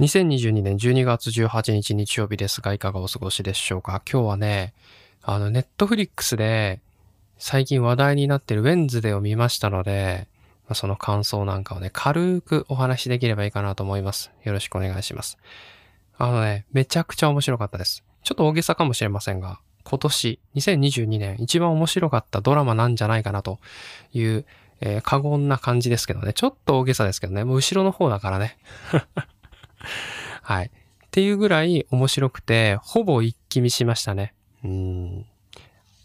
2022年12月18日日曜日ですが、いかがお過ごしでしょうか？今日はね、あの、ネットフリックスで最近話題になってるウェンズデーを見ましたので、その感想なんかをね、軽くお話しできればいいかなと思います。よろしくお願いします。あのね、めちゃくちゃ面白かったです。ちょっと大げさかもしれませんが、今年、2022年一番面白かったドラマなんじゃないかなという、えー、過言な感じですけどね。ちょっと大げさですけどね。もう後ろの方だからね。はい。っていうぐらい面白くて、ほぼ一気見しましたね。うん。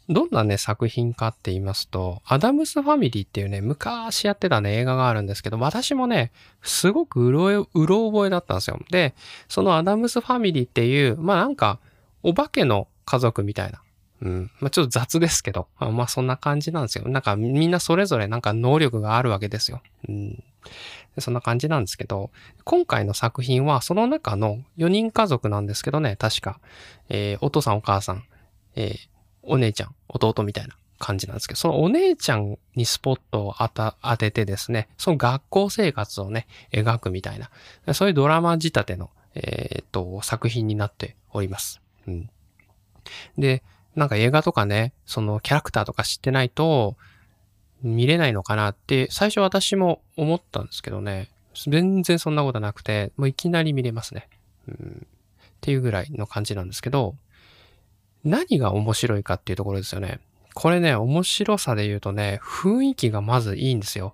どんなね、作品かって言いますと、アダムスファミリーっていうね、昔やってたね、映画があるんですけど、私もね、すごくうろうろ覚えだったんですよ。で、そのアダムスファミリーっていう、まあなんか、お化けの家族みたいな。うん。まあちょっと雑ですけど、まあそんな感じなんですよ。なんかみんなそれぞれなんか能力があるわけですよ。うん。そんな感じなんですけど、今回の作品はその中の4人家族なんですけどね、確か。えー、お父さんお母さん、えー、お姉ちゃん、弟みたいな感じなんですけど、そのお姉ちゃんにスポットを当ててですね、その学校生活をね、描くみたいな、そういうドラマ仕立ての、えー、っと、作品になっております。うん。で、なんか映画とかね、そのキャラクターとか知ってないと、見れないのかなって最初私も思ったんですけどね、全然そんなことなくて、もういきなり見れますね。うん、っていうぐらいの感じなんですけど、何が面白いかっていうところですよね。これね、面白さで言うとね、雰囲気がまずいいんですよ。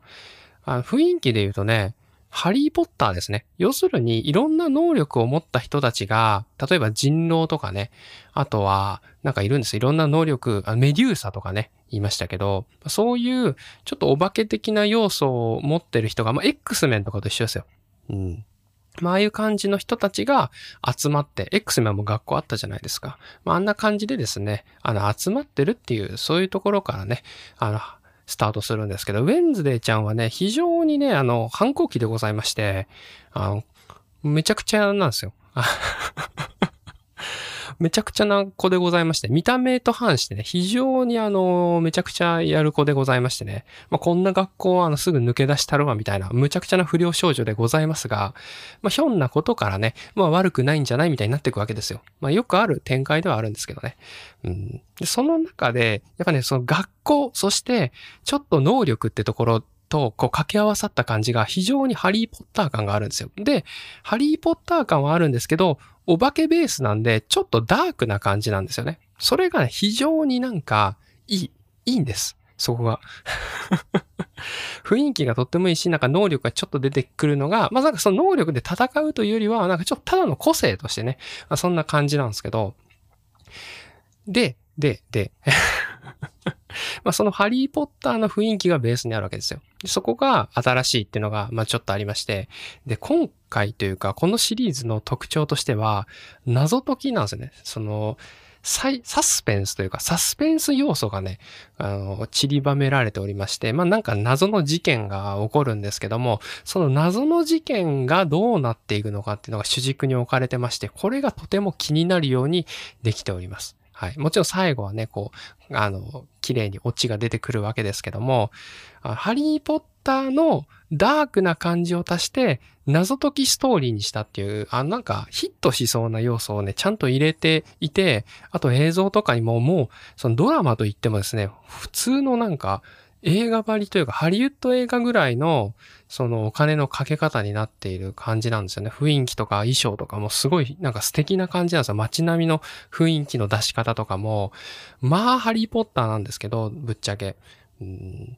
あ雰囲気で言うとね、ハリーポッターですね。要するに、いろんな能力を持った人たちが、例えば人狼とかね、あとは、なんかいるんです。いろんな能力、メデューサとかね、言いましたけど、そういう、ちょっとお化け的な要素を持ってる人が、まあ、X メンとかと一緒ですよ。うん。まあ、ああいう感じの人たちが集まって、X メンも学校あったじゃないですか。まあ、あんな感じでですね、あの、集まってるっていう、そういうところからね、あの、スタートするんですけど、ウェンズデーちゃんはね、非常にね、あの、反抗期でございまして、あの、めちゃくちゃなんですよ。めちゃくちゃな子でございまして、見た目と反してね、非常にあの、めちゃくちゃやる子でございましてね、まあ、こんな学校はあの、すぐ抜け出したるわみたいな、むちゃくちゃな不良少女でございますが、まあ、ひょんなことからね、まあ、悪くないんじゃないみたいになっていくわけですよ。まあ、よくある展開ではあるんですけどね。うん、でその中で、やっぱね、その学校、そして、ちょっと能力ってところとこう掛け合わさった感じが非常にハリーポッター感があるんですよ。で、ハリーポッター感はあるんですけど、お化けベースなんで、ちょっとダークな感じなんですよね。それが、ね、非常になんか、いい、いいんです。そこが。雰囲気がとってもいいし、なんか能力がちょっと出てくるのが、まあなんかその能力で戦うというよりは、なんかちょっとただの個性としてね、ま、そんな感じなんですけど、で、で、で、まあそのハリーポッターの雰囲気がベースにあるわけですよ。そこが新しいっていうのが、まあちょっとありまして、で、今回というか、このシリーズの特徴としては、謎解きなんですよね。その、サスペンスというか、サスペンス要素がね、あの、散りばめられておりまして、まあなんか謎の事件が起こるんですけども、その謎の事件がどうなっていくのかっていうのが主軸に置かれてまして、これがとても気になるようにできております。はい。もちろん最後はね、こう、あの、綺麗にオチが出てくるわけですけども、ハリーポッターのダークな感じを足して、謎解きストーリーにしたっていう、あなんかヒットしそうな要素をね、ちゃんと入れていて、あと映像とかにももう、そのドラマといってもですね、普通のなんか、映画張りというか、ハリウッド映画ぐらいの、そのお金のかけ方になっている感じなんですよね。雰囲気とか衣装とかもすごいなんか素敵な感じなんですよ。街並みの雰囲気の出し方とかも、まあ、ハリーポッターなんですけど、ぶっちゃけ。うん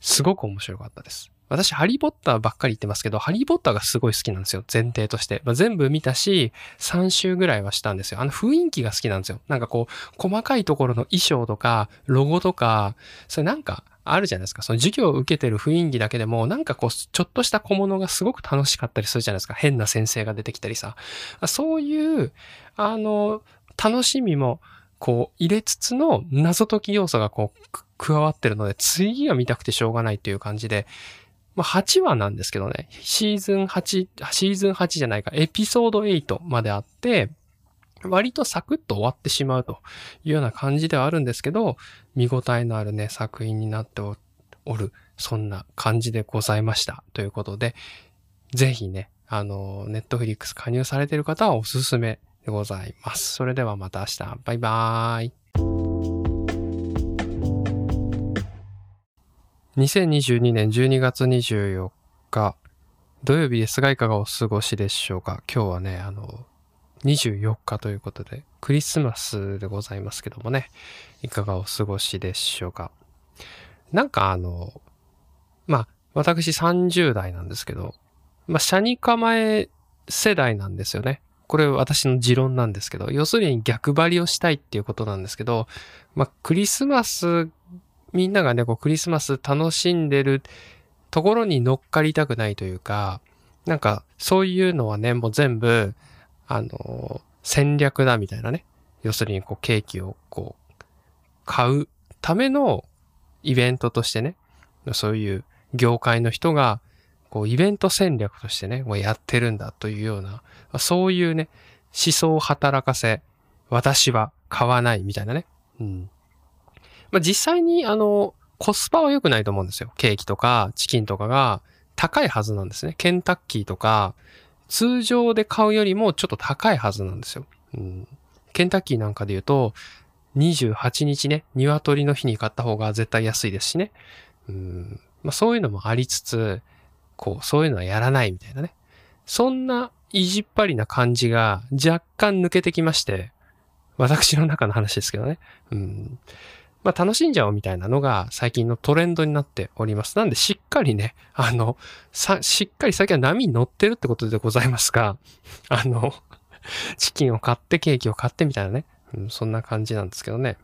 すごく面白かったです。私、ハリーポッターばっかり言ってますけど、ハリーポッターがすごい好きなんですよ。前提として。まあ、全部見たし、3週ぐらいはしたんですよ。あの雰囲気が好きなんですよ。なんかこう、細かいところの衣装とか、ロゴとか、それなんか、あるじゃないですか。その授業を受けてる雰囲気だけでも、なんかこう、ちょっとした小物がすごく楽しかったりするじゃないですか。変な先生が出てきたりさ。そういう、あの、楽しみも、こう、入れつつの謎解き要素がこう、加わってるので、次が見たくてしょうがないっていう感じで、まあ、8話なんですけどね、シーズン8、シーズン8じゃないか、エピソード8まであって、割とサクッと終わってしまうというような感じではあるんですけど、見応えのあるね、作品になっておる、そんな感じでございました。ということで、ぜひね、あの、ネットフリックス加入されている方はおすすめでございます。それではまた明日。バイバーイ。2022年12月24日、土曜日ですがいかがお過ごしでしょうか？今日はね、あの、24日ということで、クリスマスでございますけどもね、いかがお過ごしでしょうか？なんかあの、まあ、私30代なんですけど、まあ、車に構え世代なんですよね。これ私の持論なんですけど、要するに逆張りをしたいっていうことなんですけど、まあ、クリスマス、みんながね、こうクリスマス楽しんでるところに乗っかりたくないというか、なんかそういうのはね、もう全部、あの、戦略だみたいなね。要するにこうケーキをこう、買うためのイベントとしてね、そういう業界の人がこう、イベント戦略としてね、もうやってるんだというような、そういうね、思想を働かせ、私は買わないみたいなね。うん。まあ、実際に、あの、コスパは良くないと思うんですよ。ケーキとかチキンとかが高いはずなんですね。ケンタッキーとか、通常で買うよりもちょっと高いはずなんですよ。うん、ケンタッキーなんかで言うと、28日ね、鶏の日に買った方が絶対安いですしね。うんまあ、そういうのもありつつ、こう、そういうのはやらないみたいなね。そんな意地っ張りな感じが若干抜けてきまして、私の中の話ですけどね。うん。まあ楽しんじゃおうみたいなのが最近のトレンドになっております。なんでしっかりね、あの、さ、しっかり最近は波に乗ってるってことでございますが、あの、チキンを買ってケーキを買ってみたいなね。うん、そんな感じなんですけどね。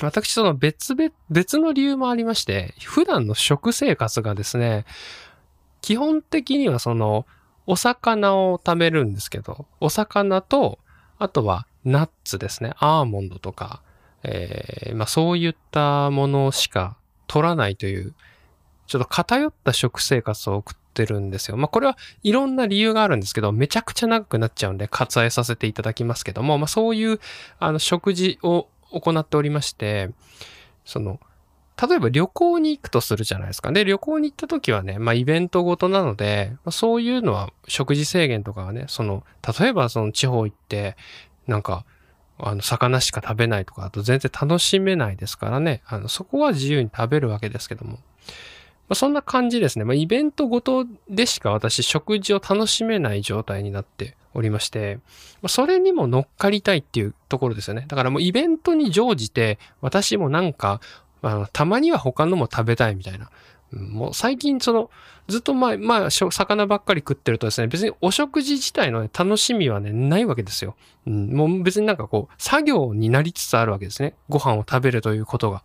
私、その別々、別の理由もありまして、普段の食生活がですね、基本的にはその、お魚を食べるんですけど、お魚と、あとはナッツですね。アーモンドとか、えー、まあそういったものしか取らないという、ちょっと偏った食生活を送ってるんですよ。まあこれはいろんな理由があるんですけど、めちゃくちゃ長くなっちゃうんで割愛させていただきますけども、まあそういうあの食事を行っておりまして、その、例えば旅行に行くとするじゃないですか。で、旅行に行った時はね、まあイベントごとなので、まあ、そういうのは食事制限とかはね、その、例えばその地方行って、なんか、あの、魚しか食べないとか、あと全然楽しめないですからね。あの、そこは自由に食べるわけですけども。まあ、そんな感じですね。まあ、イベントごとでしか私、食事を楽しめない状態になっておりまして、まあ、それにも乗っかりたいっていうところですよね。だからもうイベントに乗じて、私もなんか、あの、たまには他のも食べたいみたいな。もう最近その、ずっとまあ、まあ、魚ばっかり食ってるとですね、別にお食事自体の、ね、楽しみはね、ないわけですよ。うん、もう別になんかこう、作業になりつつあるわけですね。ご飯を食べるということが。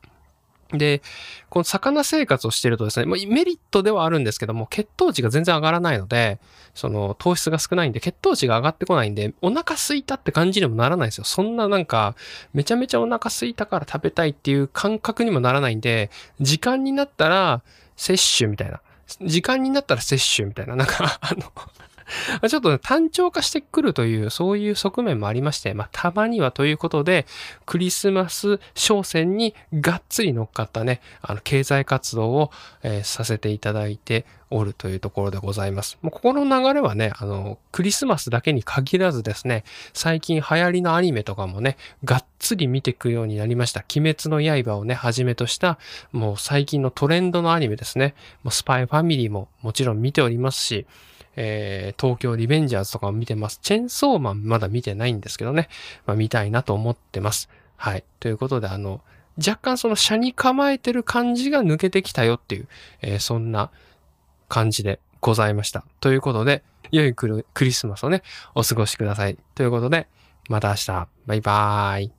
で、この魚生活をしてるとですね、まあ、メリットではあるんですけども、血糖値が全然上がらないので、その糖質が少ないんで、血糖値が上がってこないんで、お腹空いたって感じにもならないんですよ。そんななんか、めちゃめちゃお腹空いたから食べたいっていう感覚にもならないんで、時間になったら摂取みたいな。時間になったら摂取みたいな。なんか、あの ちょっと、ね、単調化してくるという、そういう側面もありまして、まあ、たまにはということで、クリスマス商戦にがっつり乗っかったね、あの、経済活動を、えー、させていただいておるというところでございます。もうここの流れはね、あの、クリスマスだけに限らずですね、最近流行りのアニメとかもね、がっつり見ていくようになりました。鬼滅の刃をね、はじめとした、もう最近のトレンドのアニメですね。もうスパイファミリーももちろん見ておりますし、えー、東京リベンジャーズとかも見てます。チェンソーマンまだ見てないんですけどね。まあ、見たいなと思ってます。はい。ということで、あの、若干その車に構えてる感じが抜けてきたよっていう、えー、そんな感じでございました。ということで、良いクリスマスをね、お過ごしください。ということで、また明日。バイバーイ。